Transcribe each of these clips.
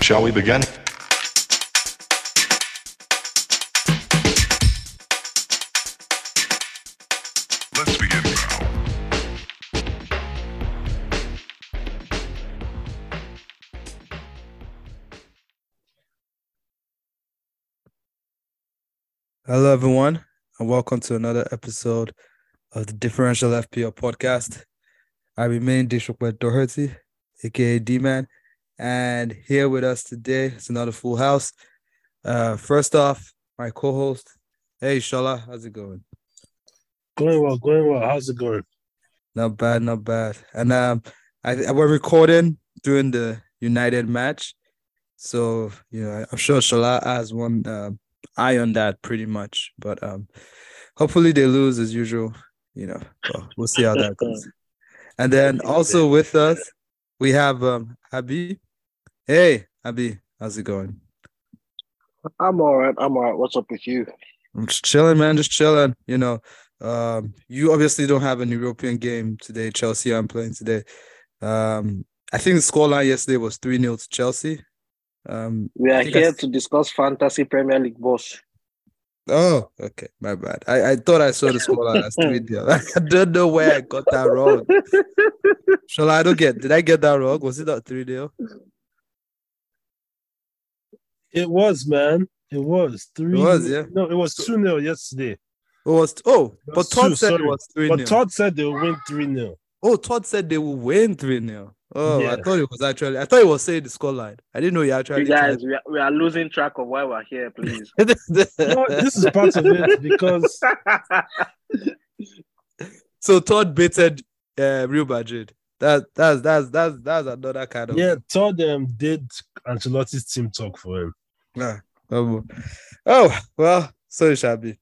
Shall we begin? Let's begin now. Hello, everyone, and welcome to another episode of the Differential FPL podcast. I remain Dishokwe Doherty, aka D Man, and here with us today is another full house. Uh, first off, my co host. Hey, Shola, how's it going? Going well, going well. How's it going? Not bad, not bad. And um, I, we're recording during the United match, so you know I'm sure Shola has one uh, eye on that pretty much. But um, hopefully they lose as usual. You know, well, we'll see how that goes. And then also with us we have um Abi. Hey, Abby, how's it going? I'm all right. I'm all right. What's up with you? I'm just chilling, man. Just chilling. You know, um, you obviously don't have an European game today. Chelsea I'm playing today. Um, I think the scoreline yesterday was 3 0 to Chelsea. Um, We are think I here to discuss fantasy Premier League, boss. oh, okay, my bad. I, I thought I saw the scoreline as 3 0. I don't know where I got that wrong. Shall I don't get did I get that wrong? Was it not 3 0? It was, man. It was three. was, yeah. No, it was two 0 yesterday. It was oh, It but was Todd two, said it sorry. was 3 But 0. Todd said they'll win three 0 Oh, Todd said they will win 3 0. Oh, I thought it was actually, I thought it was saying the scoreline. I didn't know you actually. You guys, we are, we are losing track of why we're here, please. tried- No, this is part of it because so Todd baited uh, Real Madrid. That that's that's that's that's another kind of yeah, Todd um did Ancelotti's team talk for him. Ah, oh, oh well, so it.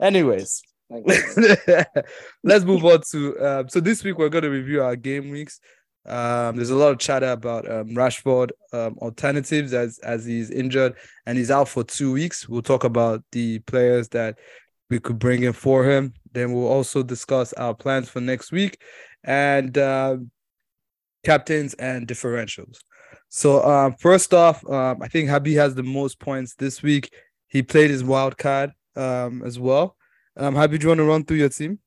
Anyways, let's move on to um, so this week we're going to review our game weeks. Um, there's a lot of chatter about um, Rashford um, alternatives as as he's injured and he's out for two weeks. We'll talk about the players that we could bring in for him. Then we'll also discuss our plans for next week and um captains and differentials. So um, first off, um, I think Habi has the most points this week. He played his wild card um, as well. Um, Habi, do you want to run through your team?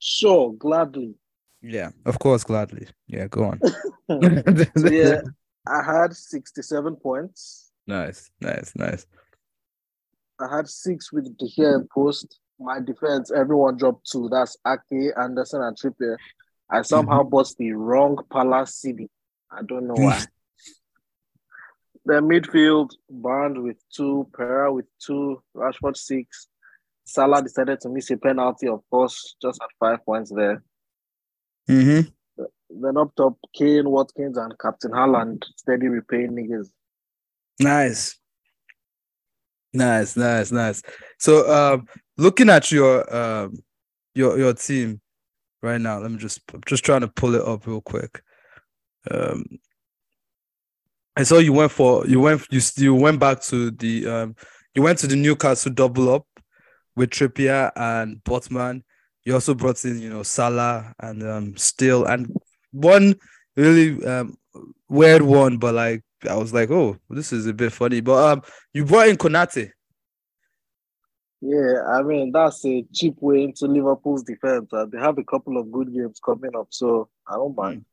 Sure, gladly. Yeah, of course, gladly. Yeah, go on. Yeah, I had 67 points. nice, nice, nice. I had six with the here post. My defense, everyone dropped two. That's Ake, Anderson, and Trippier. I somehow bought the wrong Palace City. I don't know why. the midfield, Bond with two, Pereira with two, Rashford six. Salah decided to miss a penalty, of course, just at five points there. Mm-hmm. Then up top, Kane, Watkins, and Captain Haaland steady repaying niggas. Nice. Nice, nice, nice. So um looking at your um your your team right now, let me just I'm just trying to pull it up real quick. Um I saw you went for you went you you went back to the um you went to the Newcastle double up with Trippier and Botman. You also brought in, you know, Salah and um Still and one really um weird one, but like I was like, oh, this is a bit funny. But um, you brought in Konate. Yeah, I mean, that's a cheap way into Liverpool's defense. Uh, they have a couple of good games coming up, so I don't mind.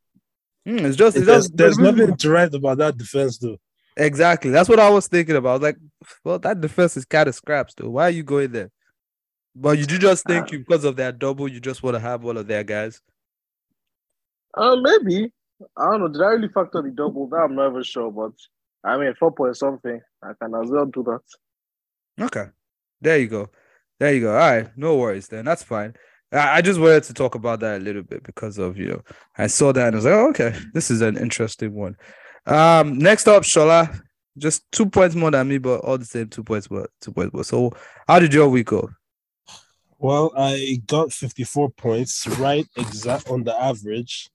Hmm, it's just, it's There's, just there's nothing to write about that defense, though. exactly. That's what I was thinking about. I was like, well, that defense is kind of scraps, though. Why are you going there? But you do just think Ah. you because of that double, you just want to have one of their guys. Uh, maybe. I don't know. Did I really factor the double? That I'm not even sure, but I mean, four point something. I can as well do that. Okay. There you go. There you go. All right. No worries then. That's fine. I just wanted to talk about that a little bit because of you know I saw that and I was like, oh, okay, this is an interesting one. Um, next up, Shola, just two points more than me, but all the same two points more, two points more. So, how did your week go? Well, I got 54 points, right exact on the average,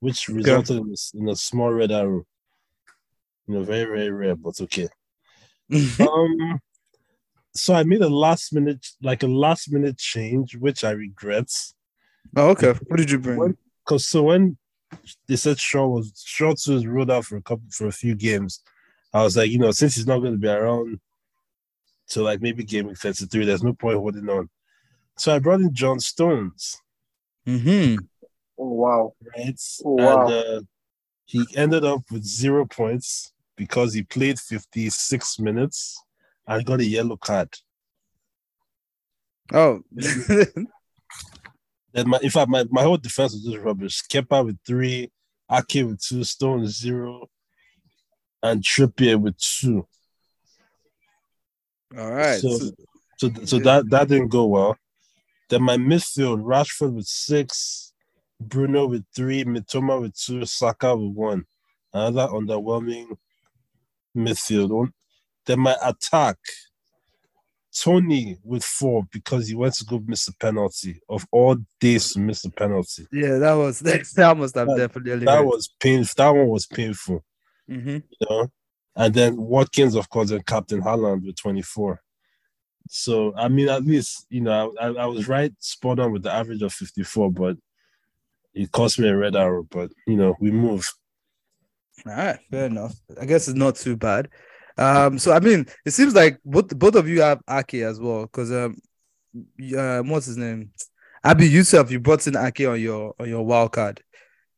which resulted in, a, in a small red arrow. You know, very, very rare, but okay. Um, so I made a last minute, like a last minute change, which I regret. oh, okay. What did you bring? When, Cause so when they said Shaw was Shaw too was ruled out for a couple for a few games. I was like, you know, since he's not going to be around to like maybe game week 33, there's no point holding on. So I brought in John Stones, Mm-hmm. Oh, wow. right? Oh, wow. And uh, he ended up with zero points because he played 56 minutes and got a yellow card. Oh, Then my in fact my, my whole defense was just rubbish. Kepa with three, Ake with two, Stone zero, and Trippier with two. all right. So, So- so, so that that didn't go well. Then my midfield, Rashford with six, Bruno with three, Mitoma with two, Saka with one. Another underwhelming midfield. Then my attack, Tony with four because he went to go miss a penalty. Of all days to miss a penalty. yeah, that was that must have That- definitely. That was painful. That one was painful. Mm-hmm. you know. And then Watkins, of course, and Captain Haaland with 24. So I mean, at least you know, I, I was right, spot on with the average of 54, but it cost me a red arrow. But you know, we move. All right, fair enough. I guess it's not too bad. Um, so I mean, it seems like both both of you have Ake as well, because um, y- um, what's his name? Abby yourself, you brought in Ake on your on your wild card.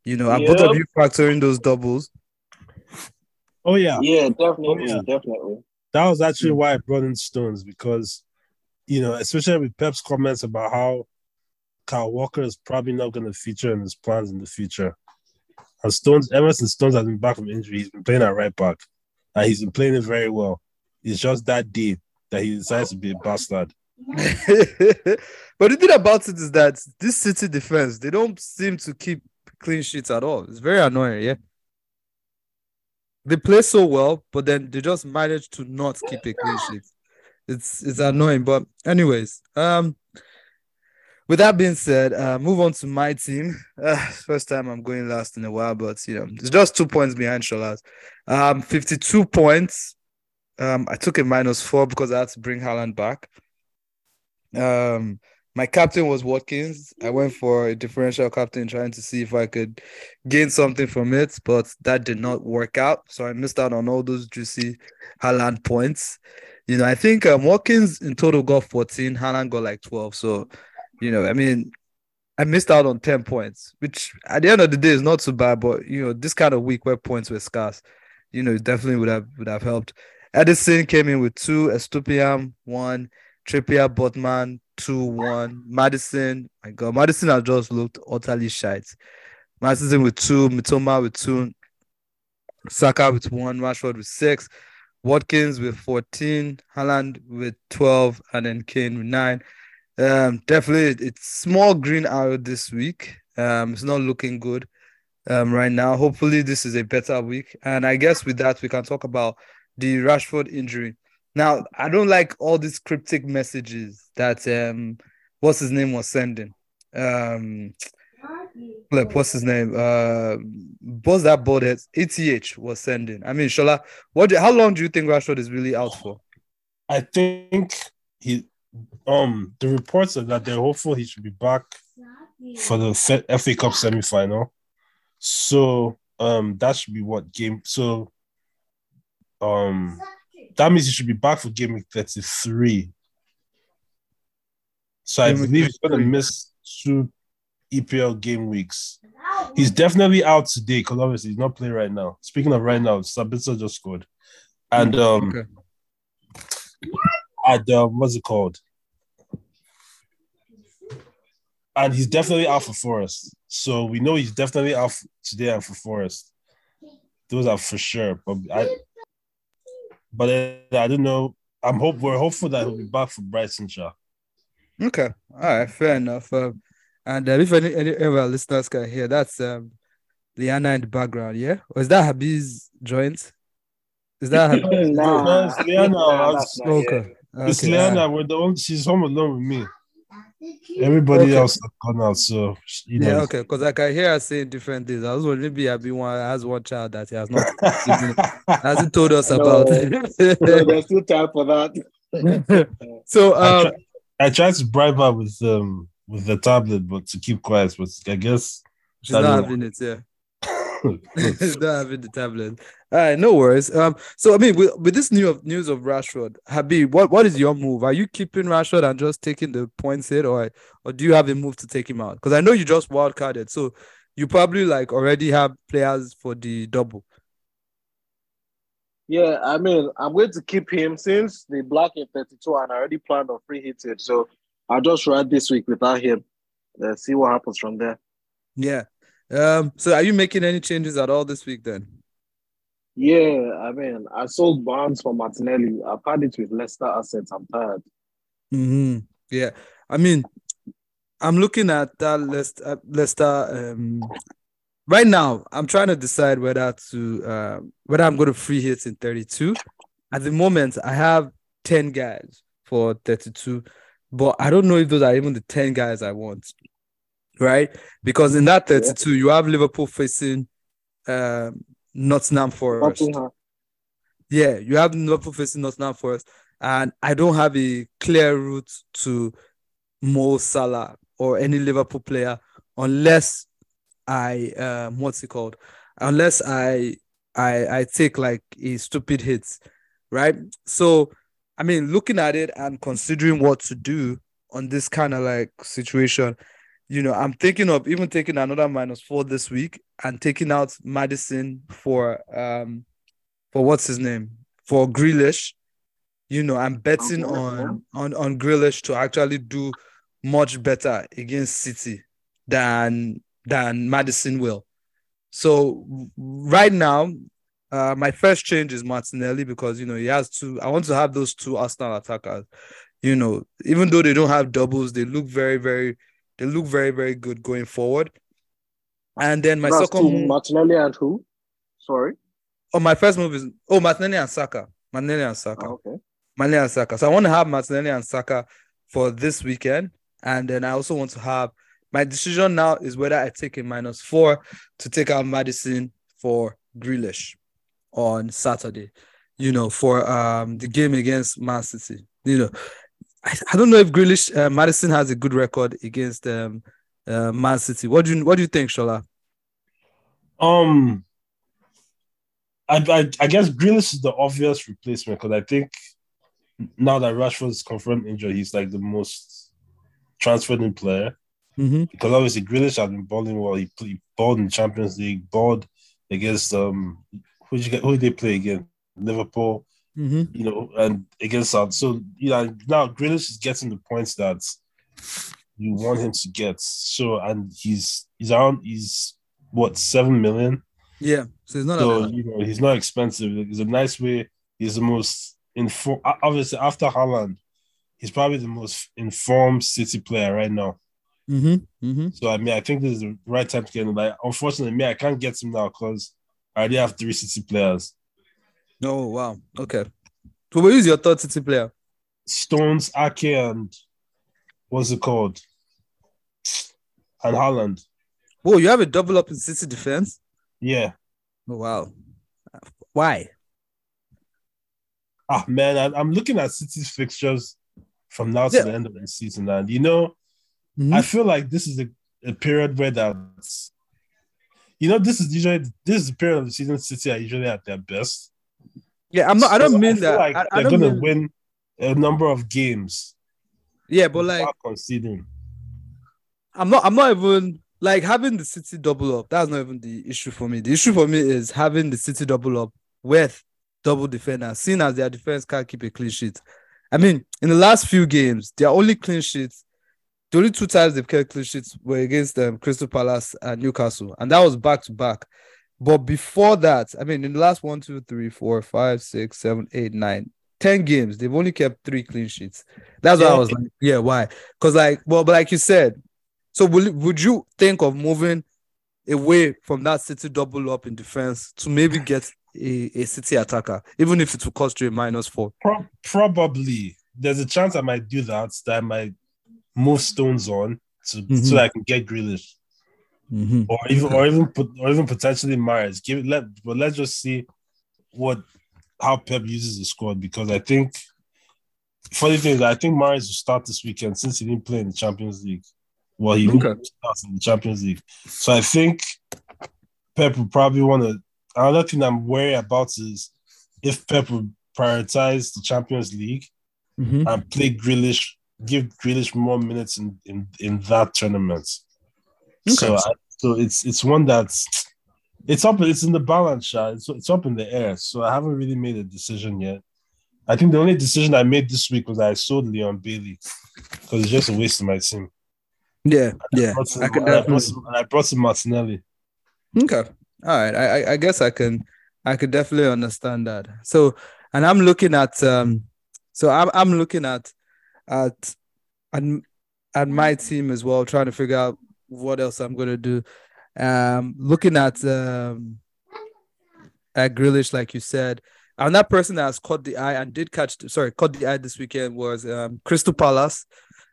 You know, and both of Yep. you factoring those doubles. Oh yeah, Yeah, definitely, yeah. definitely. that was actually why I brought in Stones because you know, especially with Pep's comments about how Kyle Walker is probably not going to feature in his plans in the future. And Stones, ever since Stones has been back from injury, he's been playing at right back, and he's been playing it very well. It's just that day that he decides to be a bastard. but the thing about it is that this City defense, they don't seem to keep clean sheets at all. It's very annoying, yeah. They play so well, but then they just manage to not keep a clean sheet. It's it's annoying. But anyways, um with that being said, uh move on to my team. Uh, first time I'm going last in a while, but you know, it's just two points behind Shola's. Um, 52 points. Um, I took a minus four because I had to bring Haaland back. Um, my captain was Watkins. I went for a differential captain trying to see if I could gain something from it, but that did not work out. So I missed out on all those juicy Haaland points. You know, I think um, Watkins in total got 14, Haaland got like 12. So, you know, I mean, I missed out on 10 points, which at the end of the day is not so bad, but you know, this kind of week where points were scarce, you know, it definitely would have would have helped. Ederson came in with two, Estupiñán one, Trippier, Botman two, one, Maddison. My God, Maddison has just looked utterly shite. Maddison with two, Mitoma with two, Saka with one, Rashford with six, Watkins with 14, Haaland with 12, and then Kane with nine. Um, definitely it's small green arrow this week. Um, it's not looking good um right now. Hopefully, this is a better week. And I guess with that, we can talk about the Rashford injury. Now, I don't like all these cryptic messages that um what's his name was sending. Um what's his name? Uh what's that board? ETH was sending. I mean, Shola, what do, how long do you think Rashford is really out for? I think he, um, the reports are that they're hopeful he should be back for the FA Cup semi final. So, um, that should be what game. So, um, that means he should be back for game week 33. So, I believe he's going to miss two EPL game weeks. He's definitely out today because obviously he's not playing right now. Speaking of right now, Sabitzer just scored. And, um, Okay. And um, what's it called? And he's definitely out for Forest. So we know he's definitely out f- today and for Forest. Those are for sure. But I, but uh, I don't know. I'm hope we're hopeful that he'll be back for Brighton. Shaw. Okay. All right. Fair enough. Um, and uh, if any, any of our listeners can hear, that's um, Liana in the background. Yeah. Or is that Habib's joint? Is that Habib? Nah. No, it's Liana. Nah, I that's was- okay. It's Okay, Liana. all right. We're the only. She's home alone with me. Everybody Okay. else has gone out. So you know. Yeah, okay, because I can hear her saying different things. I was wondering maybe Abi one has one child that he has not given, hasn't told us No. about. No, there's still time for that. so I, um try, I tried to bribe her with um with the tablet, but to keep quiet. But I guess she's not having it, yeah. she's Not having the tablet. All right, no worries. Um, so I mean, with, with this new of news of Rashford, Habib, what what is your move? Are you keeping Rashford and just taking the points hit, or or do you have a move to take him out? Because I know you just wild carded, so you probably like already have players for the double. Yeah, I mean, I'm going to keep him since the black in 32 and I already planned on free hitting. So I'll just ride this week without him. Let's see what happens from there. Yeah. Um. So are you making any changes at all this week then? Yeah, I mean, I sold bonds for Martinelli. I've had it with Leicester assets. I'm tired. hmm Yeah. I mean, I'm looking at that Leicester. Leicester um, right now, I'm trying to decide whether to uh, whether I'm going to free hit in 32. At the moment, I have 10 guys for 32, but I don't know if those are even the 10 guys I want. Right? Because in that 32, you have Liverpool facing um, Nottingham Forest. Nottingham. Yeah, you have Liverpool facing Nottingham Forest, and I don't have a clear route to Mo Salah or any Liverpool player unless I um what's it called? Unless I I I take like a stupid hits, right? So I mean, looking at it and considering what to do on this kind of like situation, you know, I'm thinking of even taking another minus four this week and taking out Maddison for um for what's his name for Grealish. You know, I'm betting on on on Grealish to actually do much better against City than than Maddison will. So right now, uh, my first change is Martinelli because you know he has two. I want to have those two Arsenal attackers. You know, even though they don't have doubles, they look very, very, they look very, very good going forward. And then my That's second move, Martinelli and who? Sorry. oh, my first move is oh Martinelli and Saka, Martinelli and Saka. Oh, okay. Martinelli and Saka. So I want to have Martinelli and Saka for this weekend. And then I also want to have my decision now is whether I take a minus four to take out Maddison for Grealish on Saturday, you know, for um the game against Man City. You know, I, I don't know if Grealish uh, Maddison has a good record against um uh, Man City. What do you what do you think, Shola? Um, I, I I guess Grealish is the obvious replacement because I think now that Rashford is confirmed injured, he's like the most transferred in player. Mm-hmm. Because obviously Grealish has been balling well. He, he balled in Champions League, balled against um who did you get who did they play again? Liverpool, Mm-hmm. you know, and against South. So you know now Grealish is getting the points that you want him to get. So and he's he's around he's what seven million. Yeah. So it's not So you know he's not expensive. It's a nice way. He's the most informed. Obviously, after Haaland, he's probably the most informed City player right now. mm-hmm. Mm-hmm. So I mean, I think this is the right time to get him. Like, unfortunately, me, I can't get him now because I already have three City players: Oh wow. Okay. So what is your third City player? Stones, Ake, and what's it called? And Haaland. Whoa, you have a double up in City defense? Yeah. Oh wow. Why? Ah man, I, I'm looking at City's fixtures from now to the end of the season, and you know, Mhm. I feel like this is a, a period where that's, you know, this is usually this is the period of the season City are usually at their best. Yeah, I'm not. I don't mean feel that. Like I, I they're gonna mean, win a number of games Yeah, but like conceding. I'm not. I'm not even like having the City double up. That's not even the issue for me. The issue for me is having the City double up with double defenders, seeing as their defense can't keep a clean sheet. I mean, in the last few games, their only clean sheets, the only two times they've kept clean sheets were against um, Crystal Palace and Newcastle, and that was back to back. But before that, I mean, in the last one, two, three, four, five, six, seven, eight, nine, ten games, they've only kept three clean sheets. That's why I was like, yeah, why? Because like, well, but like you said, so will, would you think of moving away from that City double up in defense to maybe get a, a City attacker, even if it will cost you a minus four? Pro- probably there's a chance I might do that. That I might move Stones on to, Mhm. so I can get Grealish. Or even or even or even potentially Myers. Give it let but let's just see what how Pep uses the squad because I think funny thing is I think Myers will start this weekend since he didn't play in the Champions League. Well, he Okay. in the Champions League. So I think Pep will probably want to. Another thing I'm worried about is if Pep will prioritize the Champions League Mhm. and play Grealish, give Grealish more minutes in in, in that tournament. So, I, so it's it's one that's it's up. It's in the balance, shot. It's it's up in the air. So I haven't really made a decision yet. I think the only decision I made this week was I sold Leon Bailey because it's just a waste of my team. Yeah, yeah. I brought in, I could I definitely. brought in- and I brought in Martinelli. Okay. All right. I, I I guess I can I could definitely understand that. So and I'm looking at um so I'm I'm looking at at and at my team as well, trying to figure out what else I'm gonna do. Um looking at um at Grealish, like you said. And that person that has caught the eye and did catch sorry, caught the eye this weekend was um Crystal Palace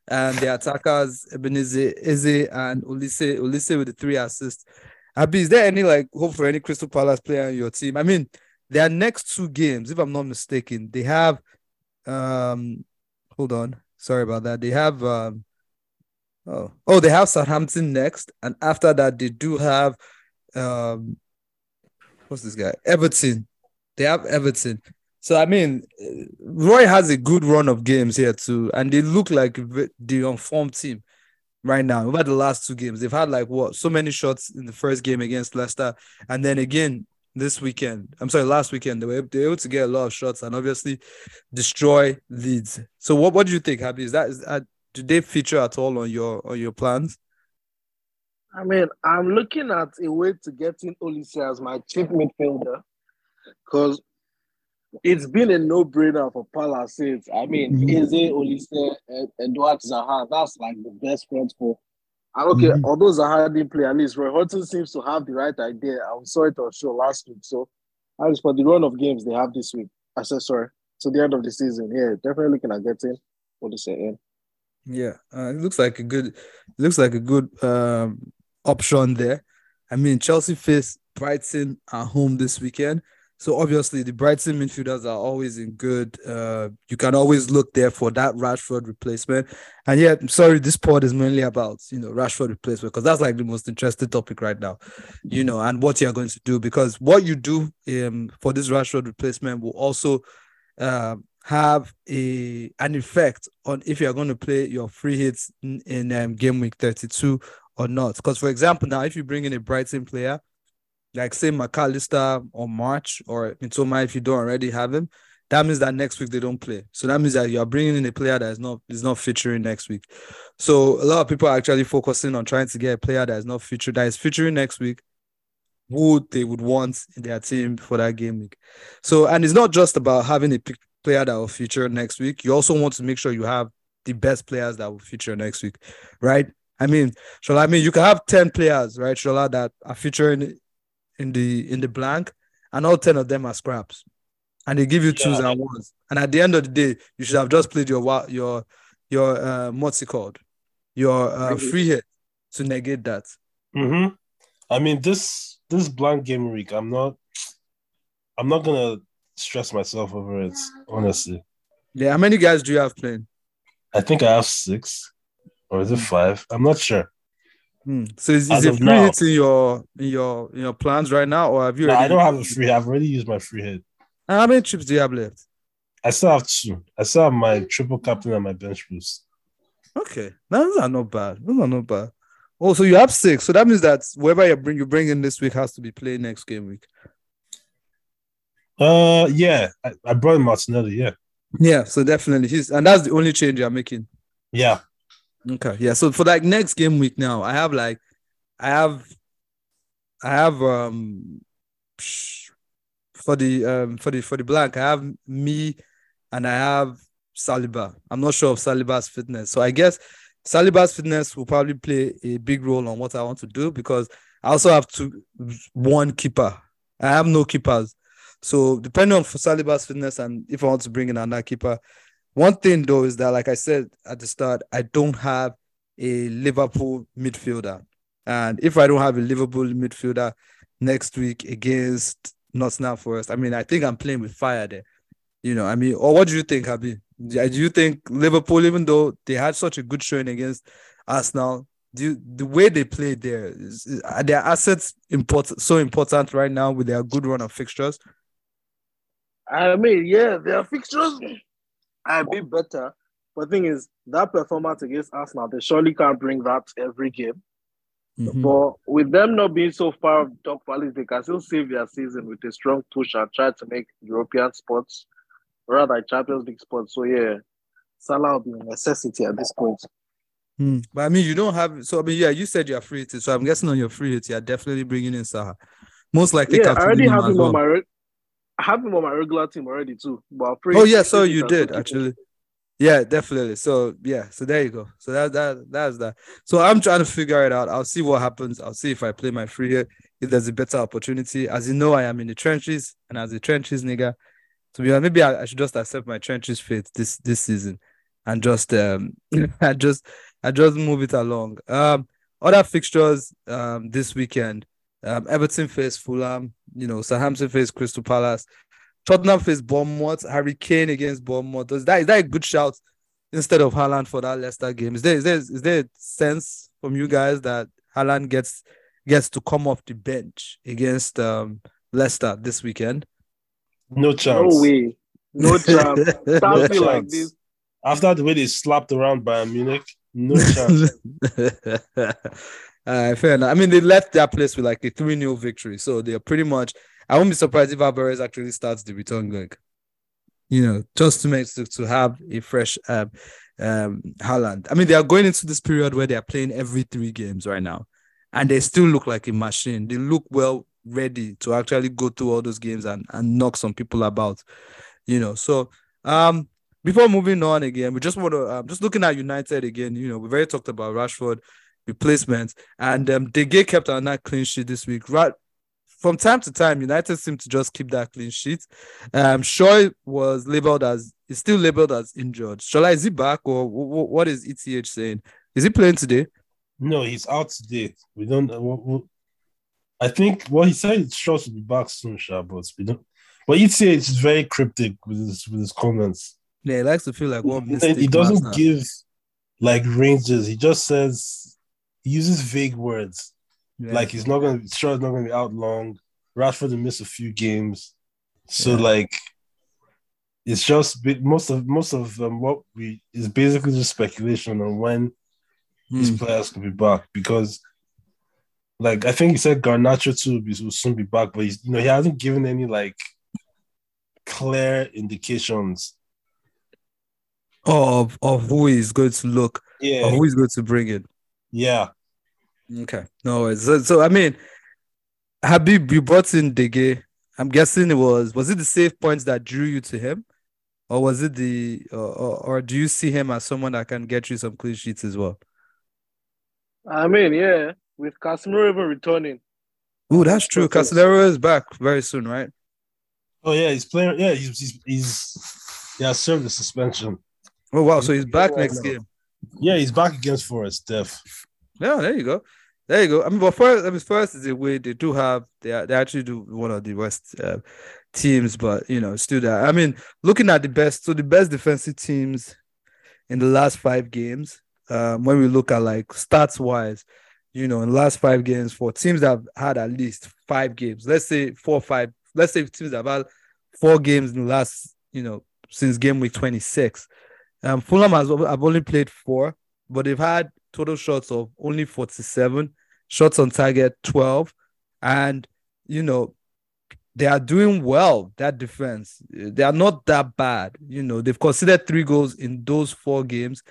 and the attackers Ebenezer Eze and Olise Olise with the three assists. Abi, is there any like hope for any Crystal Palace player on your team? I mean, their next two games, if I'm not mistaken, they have um hold on, sorry about that. They have um oh oh they have Southampton next, and after that they do have um what's this guy? Everton. They have Everton. So I mean, Roy has a good run of games here too, and they look like the unformed team right now. Over the last two games, they've had like what so many shots in the first game against Leicester, and then again this weekend. I'm sorry, last weekend they were, they were able to get a lot of shots and obviously destroy Leeds. So what what do you think, Happy? Is that is that do they feature at all on your on your plans? I mean, I'm looking at a way to get in Olise as my chief midfielder because it's been a no-brainer for Palace since. I mean, Mhm. Eze, Olise, and Eduard Zaha, that's like the best front four. And okay, Mhm. although Zaha didn't play, at least Roy Hodgson seems to have the right idea. I saw it on show last week. So, least for the run of games they have this week, I said sorry, to the end of the season, yeah, definitely can looking at getting Olise in. Yeah, uh, it looks like a good looks like a good um option there. I mean, Chelsea face Brighton at home this weekend. So obviously the Brighton midfielders are always in good uh you can always look there for that Rashford replacement. And yet, I'm sorry, this pod is mainly about you know Rashford replacement because that's like the most interesting topic right now, you know, and what you're going to do because what you do um for this Rashford replacement will also um have a an effect on if you're going to play your free hits in, in um, game week 32 or not. Because for example, now if you bring in a Brighton player, like say McAllister or March or Mitoma, if you don't already have him, that means that next week they don't play. So that means that you're bringing in a player that is not is not featuring next week. So a lot of people are actually focusing on trying to get a player that is not featured that is featuring next week. Who they would want in their team for that game week. So, and it's not just about having a pick player that will feature next week. You also want to make sure you have the best players that will feature next week, right? I mean, Shola, I mean, you can have 10 players, right, Shola, that are featuring in the in the blank, and all 10 of them are scraps. And they give you twos Yeah. and ones. And at the end of the day, you should have just played your your your uh what's it called? Your uh, Free hit. to negate that. hmm I mean, this this blank game week, I'm not, I'm not gonna stress myself over it. Honestly, Yeah, how many guys do you have playing? I think I have six, or is it five? I'm not sure. Hmm. So is, As is it free now. hit in your in your in your plans right now, or have you? No, I don't have a free. I've already used my free hit. And How many chips do you have left? I still have two. I still have my triple captain and my bench boost. Okay, those are not bad. Those are not bad. Oh, so you have six. So that means that whoever you bring you bring in this week has to be playing next game week. Uh, yeah, I, I brought in Martinelli. Yeah, Yeah, so definitely he's and that's the only change you're making. yeah. Okay, yeah. So for like next game week now, I have like, I have, I have um, for the um for the for the blank, I have me, and I have Saliba. I'm not sure of Saliba's fitness, so I guess Saliba's fitness will probably play a big role on what I want to do because I also have to one keeper. I have no keepers, so depending on Saliba's fitness and if I want to bring in another keeper, one thing though is that, like I said at the start, I don't have a Liverpool midfielder. And if I don't have a Liverpool midfielder next week against Nottingham Forest, I mean, I think I'm playing with fire there. You know, I mean, or what do you think, Habi? Do you think Liverpool, even though they had such a good showing against Arsenal, do you, the way they play there are their assets important so important right now with their good run of fixtures? I mean, yeah, their fixtures are a bit better. But thing is, that performance against Arsenal, they surely can't bring that every game. Mhm. But with them not being so far off top valleys, they can still save their season with a strong push and try to make European spots rather Champions League spots. So yeah, Salah will be a necessity at this point. Hmm. But I mean, you don't have so. I mean, yeah, you said you're free hit, so I'm guessing on your free hit, you're definitely bringing in Salah. Most likely, Yeah, I already have him well. on my I have him on my regular team already too. But Oh yeah, so you did actually. Yeah, definitely. So yeah, so there you go. So that that that's that. So I'm trying to figure it out. I'll see what happens. I'll see if I play my free hit, if there's a better opportunity. As you know, I am in the trenches, and as a trenches nigga, to be honest, maybe I, I should just accept my trenches fate this this season, and just um, I just I just move it along. Um, other fixtures um this weekend, um, Everton face Fulham. You know, Southampton face Crystal Palace. Tottenham face Bournemouth, Harry Kane against Bournemouth. Is that is that a good shout instead of Haaland for that Leicester game? Is there is there is there a sense from you guys that Haaland gets gets to come off the bench against um Leicester this weekend? No chance. No way. No chance. Start me like this. After the way they slapped around Bayern Munich, no chance. uh, fair enough. I mean, they left that place with like a 3 0 victory. So they're pretty much. I won't be surprised if Alvarez actually starts the return leg. You know, just to make to, to have a fresh um, um Haaland. I mean, they are going into this period where they are playing every three games right now, and they still look like a machine. They look well ready to actually go through all those games and, and knock some people about. You know, so um before moving on again, we just want to um, just looking at United again. You know, we've already talked about Rashford replacements, and um, De Gea kept on that clean sheet this week. Right from time to time, United seem to just keep that clean sheet. Um, Shaw was labeled as is still labeled as injured. Shola, is he back or wh- wh- what is ETH saying? Is he playing today? No, he's out today. We don't. we- we- I think. what he said it's sure to be back soon, Sha, but we don't. But ETH is very cryptic with his with his comments. Yeah, he likes to feel like one he doesn't master. give like ranges. He just says he uses vague words. Yeah. Like he's not gonna be sure it's not gonna be out long. Rashford will miss a few games. So Yeah. like it's just most of most of um, what we is basically just speculation on when these Hmm. players could be back because like I think he said Garnacho too will, soon be back, but he's you know he hasn't given any like clear indications. of of who is going to look Yeah, who is going to bring it. Yeah. Okay, no worries. So, so I mean, Habib, you brought in De Gea. I'm guessing it was was it the safe points that drew you to him, or was it the or, or, or do you see him as someone that can get you some clean sheets as well? I mean, yeah, with Casemiro even returning. Oh, that's true. Perfect. Casemiro is back very soon, right? Oh yeah, he's playing. Yeah, he's he's, he's yeah served the suspension. Oh wow, so he's back next now. game. Yeah, he's back against Forest. Def. Yeah, there you go. There you go. I mean, but first, I mean, first is a way they do have they they actually do one of the worst uh, teams, but you know, still that. I mean, looking at the best, so the best defensive teams in the last five games, um, when we look at like stats wise, you know, in the last five games for teams that have had at least five games, let's say four or five, let's say teams that have had four games in the last, you know, since game week 26. Um, Fulham has have only played four, but they've had total shots of only 47, shots on target 12, and you know they are doing well. That defense, they are not that bad. You know they've considered three goals in those four games,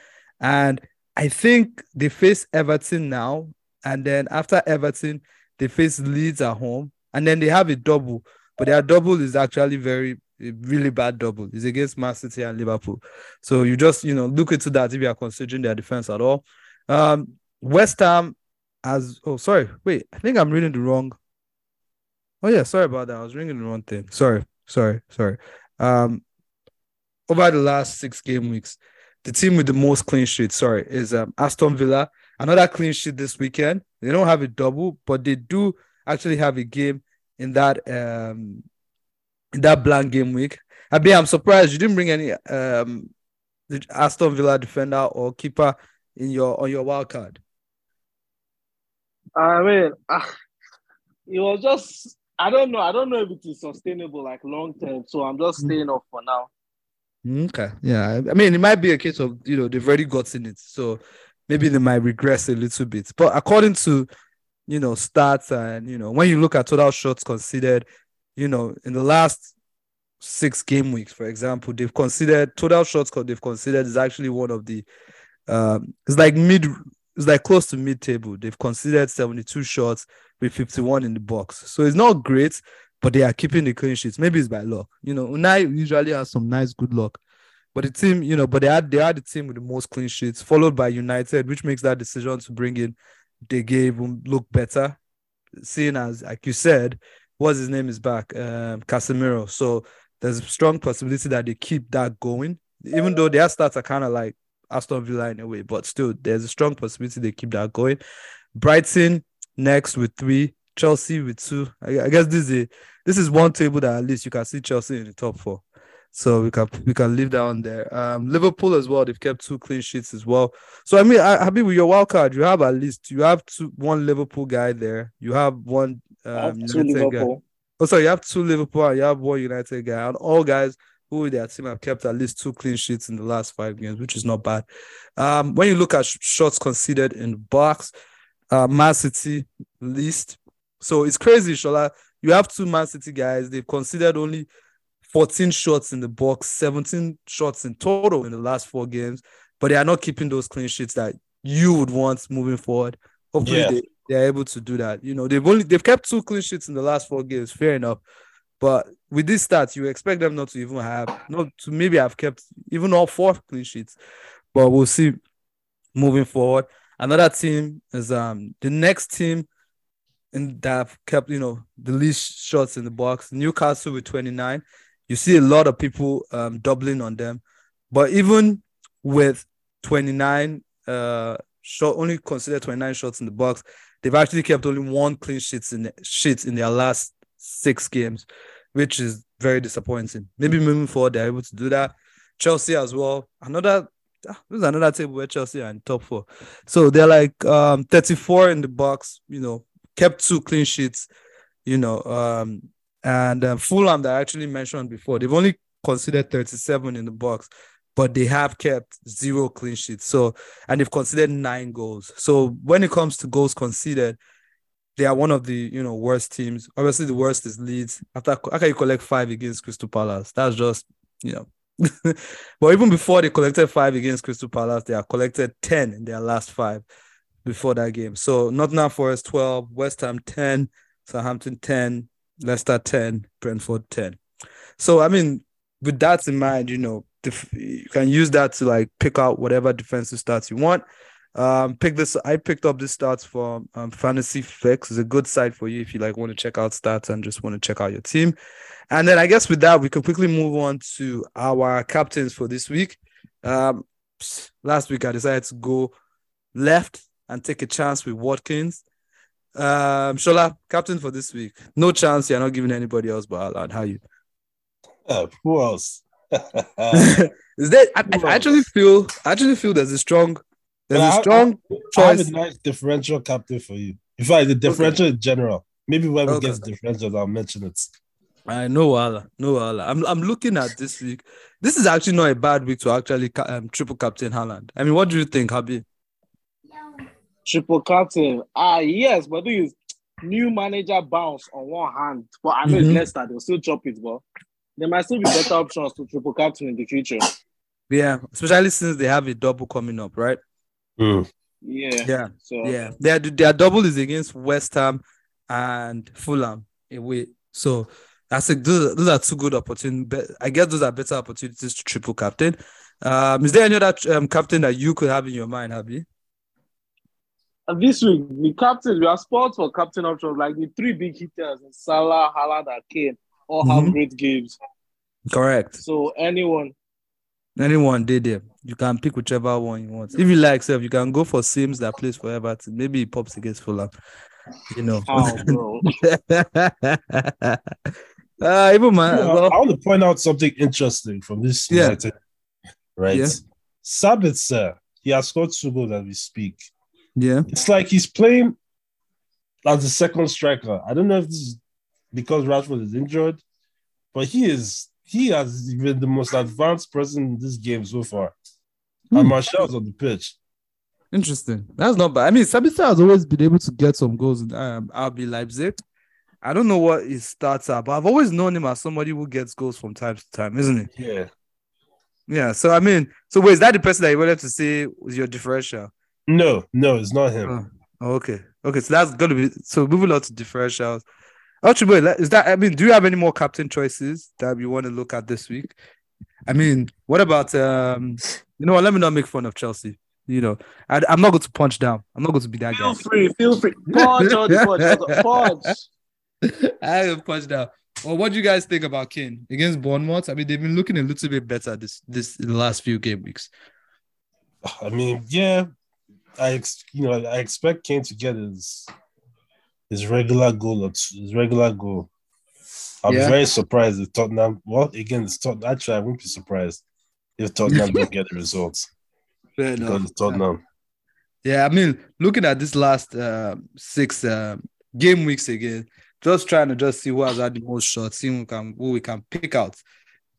and I think they face Everton now, and then after Everton they face Leeds at home, and then they have a double, but their double is actually very really bad double. It's against Man City and Liverpool. So you just you know look into that if you are considering their defense at all. Um, West Ham has oh sorry wait I think I'm reading the wrong. Oh yeah, sorry about that. I was reading the wrong thing. Sorry, sorry, sorry. Um, over the last six game weeks, the team with the most clean sheets, sorry, is um, Aston Villa. Another clean sheet this weekend. They don't have a double, but they do actually have a game in that um that blank game week. I mean, I'm surprised you didn't bring any um the Aston Villa defender or keeper in your on your wild card. I mean, ah, it was just I don't know. I don't know if it is sustainable like long term. So I'm just staying off for now. Okay. Yeah. I mean, it might be a case of, you know, they've already gotten it. So maybe they might regress a little bit. But according to, you know, stats and, you know, when you look at total shots considered, you know, in the last six game weeks, for example, they've considered total shots co- they've considered is actually one of the, um, it's like mid, it's like close to mid table. They've considered 72 shots with 51 in the box. So it's not great, but they are keeping the clean sheets. Maybe it's by luck. You know, Unai usually has some nice good luck. But the team, you know, but they had they are the team with the most clean sheets, followed by United, which makes that decision to bring in De Gea even look better. Seeing as, like you said, what's his name is back, um, Casemiro. So there's a strong possibility that they keep that going, even though their stats are kind of like Aston Villa in a way, but still there's a strong possibility they keep that going. Brighton next with three, Chelsea with two. I, I guess this is a, this is one table that at least you can see Chelsea in the top four. So we can we can leave that on there. Um, Liverpool as well. They've kept two clean sheets as well. So I mean, I, happy with your wild card. You have at least you have two one Liverpool guy there. You have one I um, United guy. Oh, sorry, you have two Liverpool and you have one United guy. And all guys who with their team have kept at least two clean sheets in the last five games, which is not bad. Um, when you look at sh- shots conceded in the box, uh, Man City least. So it's crazy, Shola. You have two Man City guys. They've considered only 14 shots in the box, 17 shots in total in the last four games, but they are not keeping those clean sheets that you would want moving forward. Hopefully, Yeah. they, they're able to do that. You know, they've only they've kept two clean sheets in the last four games, fair enough. But with this stats, you expect them not to even have not to maybe have kept even all four clean sheets. But we'll see moving forward. Another team is um the next team in that have kept, you know, the least shots in the box. Newcastle with 29. You see a lot of people um doubling on them. But even with 29 uh shot only consider 29 shots in the box, they've actually kept only one clean sheets in sheet in their last six games, which is very disappointing. Maybe moving forward, they're able to do that. Chelsea as well. Another ah, this is another table where Chelsea are in top four. So they're like um 34 in the box, you know, kept two clean sheets, you know. Um and uh, Fulham that I actually mentioned before, they've only considered 37 in the box, but they have kept zero clean sheets. So and they've considered nine goals. So when it comes to goals conceded, they are one of the you know worst teams. Obviously, the worst is Leeds. After how can you collect five against Crystal Palace? That's just you know. but even before they collected five against Crystal Palace, they have collected ten in their last five before that game. So Nottingham Forest twelve, West Ham ten, Southampton ten, Leicester ten, Brentford ten. So I mean, with that in mind, you know, def- you can use that to like pick out whatever defensive stats you want. Um, pick this. I picked up this stats from um, Fantasy Fix. It's a good site for you if you like want to check out stats and just want to check out your team. And then I guess with that, we can quickly move on to our captains for this week. Um, last week I decided to go left and take a chance with Watkins. Um, Shola, captain for this week. No chance. You're not giving anybody else but Haaland. How are you? Uh, who else? Is that I, I actually feel. I actually feel there's a strong. There's But I a strong I have choice. a nice differential captain for you. In fact, the differential in general. Maybe when we Okay. get to differential, I'll mention it. I know Allah, no Allah. I'm I'm looking at this week. This is actually not a bad week to actually um, triple captain Haaland. I mean, what do you think, Habib? Triple captain. Ah, yes, but this is new manager bounce on one hand. But I know Mhm. it's Leicester, they'll still chop it, but there might still be better options to triple captain in the future. Yeah, especially since they have a double coming up, right? Yeah. Yeah, So yeah. Their their double is against West Ham and Fulham away. So that's a those, those are two good opportunities. I guess those are better opportunities to triple captain. Um, is there any other um, captain that you could have in your mind, Habi? This week, the captains, we are spoiled for captain options. Like the three big hitters, Salah, Haaland, and Kane, all Mhm. have great games. Correct. So anyone, Anyone did it. You can pick whichever one you want. If you like, self, you can go for Simms that plays for Everton. Maybe he pops against Fulham. You know. how, bro? uh, even man. I well, want to point out something interesting from this Yeah. United, right? Yeah. Sabitzer, he has scored two goals as we speak. yeah. It's like he's playing as the second striker. I don't know if this is because Rashford is injured, but he is he has been the most advanced person in this game so far. And Hmm. Martial's on the pitch. Interesting. That's not bad. I mean, Sabitzer has always been able to get some goals in um, RB Leipzig. I don't know what his stats are, but I've always known him as somebody who gets goals from time to time, isn't it? Yeah. Yeah. So I mean, so wait, is that the person that you wanted to see was your differential? No, no, it's not him. Oh, okay. Okay. So that's gonna be so moving on to differentials. Archibald, is that I mean, do you have any more captain choices that you want to look at this week? I mean, what about um you know what? Let me not make fun of Chelsea. You know, I, I'm not going to punch down. I'm not going to be that guy. Feel free, feel free. Punch on punch. Punch. I haven't punched down. Well, what do you guys think about Kane against Bournemouth? I mean, they've been looking a little bit better this this in the last few game weeks. I mean, yeah, I ex- you know I expect Kane to get his his regular goal or two, his regular goal. I'm Yeah. very surprised if Tottenham. Well, again, it's Tot- actually I wouldn't be surprised if Tottenham don't get the results Fair because Tottenham. Yeah, I mean, looking at this last uh, six uh, game weeks again, just trying to just see who has had the most shots, see who can who we can pick out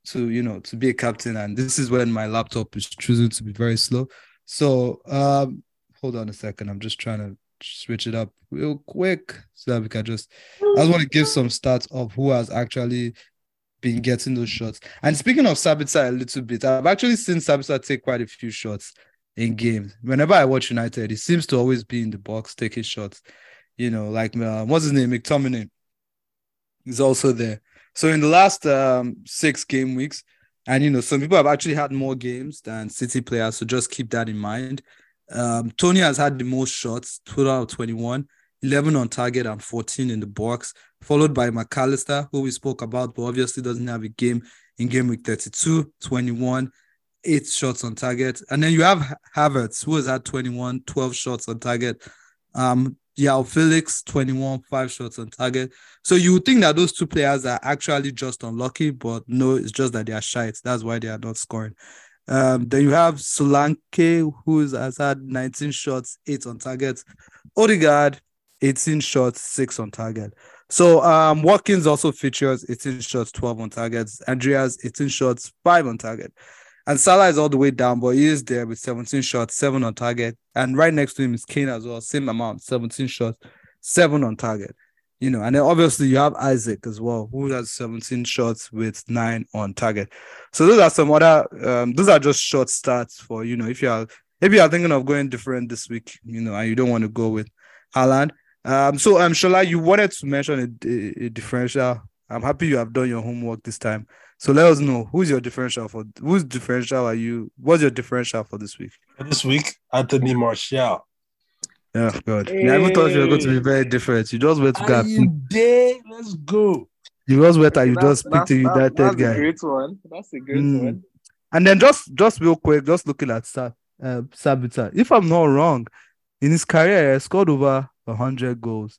to you know to be a captain. And this is when my laptop is choosing to be very slow. So um, hold on a second. I'm just trying to switch it up real quick so that we can just. I just want to give some stats of who has actually been getting those shots. And speaking of Sabitzer a little bit, I've actually seen Sabitzer take quite a few shots in games. Whenever I watch United, he seems to always be in the box taking shots. You know, like uh, what's his name, McTominay. He's also there. So in the last um, six game weeks, and you know, some people have actually had more games than City players, so just keep that in mind. Um, Toney has had the most shots, 12 out of 21, 11 on target and 14 in the box, followed by Mac Allister, who we spoke about, but obviously doesn't have a game in game week 32, 21, eight shots on target. And then you have Havertz, who has had 21, 12 shots on target. Um, João Felix, 21, five shots on target. So you would think that those two players are actually just unlucky, but no, it's just that they are shite. That's why they are not scoring. Um, then you have Solanke, who has had 19 shots, eight on target. Odegaard, 18 shots, six on target. So um, Watkins also features 18 shots, 12 on targets. Andreas, 18 shots, five on target. And Salah is all the way down, but he is there with 17 shots, seven on target. And right next to him is Kane as well, same amount, 17 shots, seven on target. You know, and then obviously you have Isak as well, who has 17 shots with nine on target. So those are some other um, those are just short stats for you know, if you are if you are thinking of going different this week, you know, and you don't want to go with Haaland. Um, so um Shola, you wanted to mention a, a, a differential. I'm happy you have done your homework this time. So let us know who's your differential for whose differential are you? What's your differential for this week? This week, Anthony Martial. Yeah, God. Yeah, I even thought you were going to be very different. You just went to go. Are? Let's go. You just went and you That's- just picked the that's- United that's guy. a great one. That's a great Mm. one. And then just just real quick, just looking at Sa- uh, Sabitzer. If I'm not wrong, in his career, he scored over hundred goals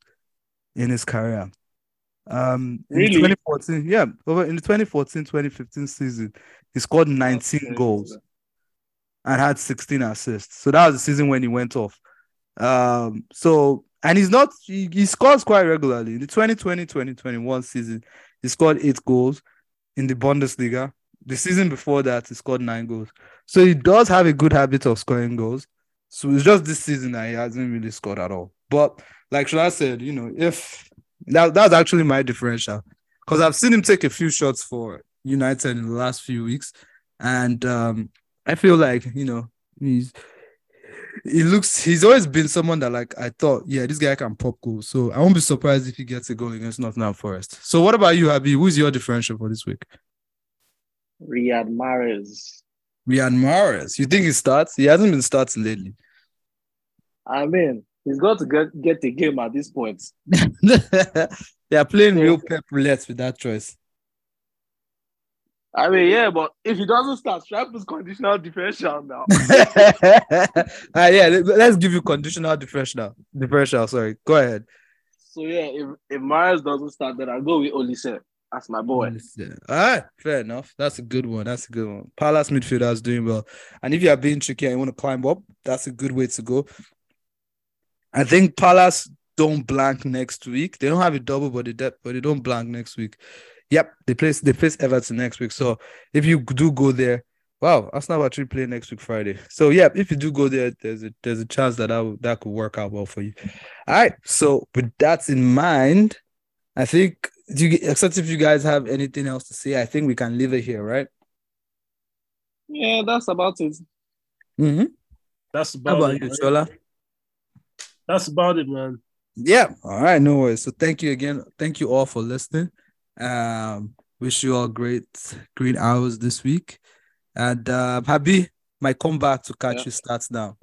in his career. Um, in Really? 2014, yeah, over in the 2014-2015 season, he scored 19 goals and had 16 assists. So that was the season when he went off. Um, so and he's not he, he scores quite regularly. In the 2020-2021 season, he scored eight goals in the Bundesliga. The season before that, he scored nine goals. So he does have a good habit of scoring goals. So it's just this season that he hasn't really scored at all. But like Shola said, you know, if that that's actually my differential. Because I've seen him take a few shots for United in the last few weeks. And um, I feel like, you know, he's he looks he's always been someone that like I thought, yeah, this guy can pop goals. So I won't be surprised if he gets a goal against Nottingham Forest. So what about you, Abby? Who's your differential for this week? Riyad Mahrez. Riyad Mahrez. You think he starts? He hasn't been starting lately. I mean, he's got to get get the game at this point. they are playing real pep roulette with that choice. I mean, yeah, but if he doesn't start, put conditional differential now. Ah, yeah, let- let's give you conditional differential. Differential, sorry. Go ahead. so yeah, if if Mahrez doesn't start, then I'll go with Olise. That's my boy. Yeah. All right, fair enough. That's a good one. That's a good one. Palace midfielder is doing well. And if you are being tricky and you want to climb up, that's a good way to go. I think Palace don't blank next week. They don't have a double, but they de- but they don't blank next week. Yep, they place they face Everton next week. So if you do go there, wow, Arsenal actually play next week Friday. So yeah, if you do go there, there's a there's a chance that that, that could work out well for you. All right. So with that in mind, I think do you except if you guys have anything else to say, I think we can leave it here, right? Yeah, that's about it. Mm-hmm. That's about, about it. you, man. Shola? That's about it, man. Yeah. All right. No worries. So thank you again. Thank you all for listening. Um, wish you all great, great hours this week. And uh, Happy might come back to catch Yeah. you starts now.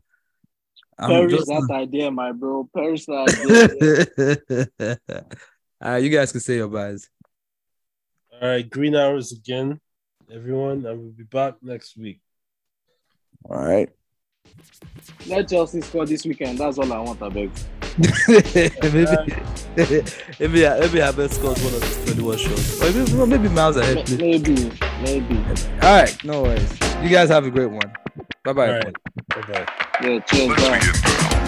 I'm Perish just- that idea, my bro. Perish that idea. all right, you guys can say your byes. All right, green hours again, everyone. I will be back next week. All right. Let Chelsea score this weekend. That's all I want, I beg. maybe, maybe, maybe Havertz scores one of his 21 shots. Or maybe, maybe Miles ahead. please. Maybe, maybe. All right, no worries. You guys have a great one. Bye bye. All right, bye bye. Yeah, cheers, bye. begin now.